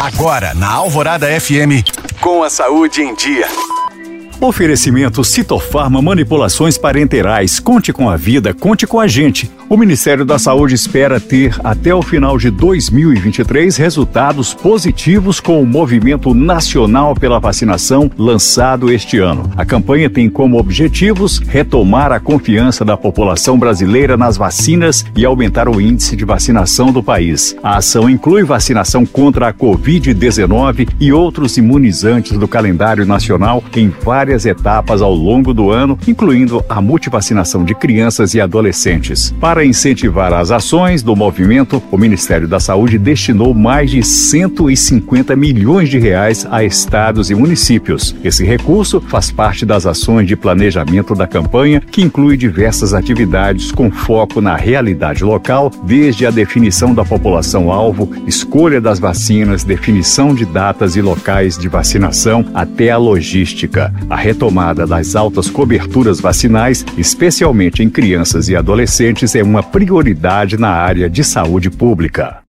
Agora, na Alvorada FM, com a saúde em dia. Oferecimento Citofarma Manipulações Parenterais. Conte com a vida, conte com a gente. O Ministério da Saúde espera ter, até o final de 2023, resultados positivos com o Movimento Nacional pela Vacinação lançado este ano. A campanha tem como objetivos retomar a confiança da população brasileira nas vacinas e aumentar o índice de vacinação do país. A ação inclui vacinação contra a Covid-19 e outros imunizantes do calendário nacional em várias várias etapas ao longo do ano, incluindo a multivacinação de crianças e adolescentes. Para incentivar as ações do movimento, o Ministério da Saúde destinou mais de 150 milhões de reais a estados e municípios. Esse recurso faz parte das ações de planejamento da campanha, que inclui diversas atividades com foco na realidade local, desde a definição da população-alvo, escolha das vacinas, definição de datas e locais de vacinação, até a logística. A retomada das altas coberturas vacinais, especialmente em crianças e adolescentes, é uma prioridade na área de saúde pública.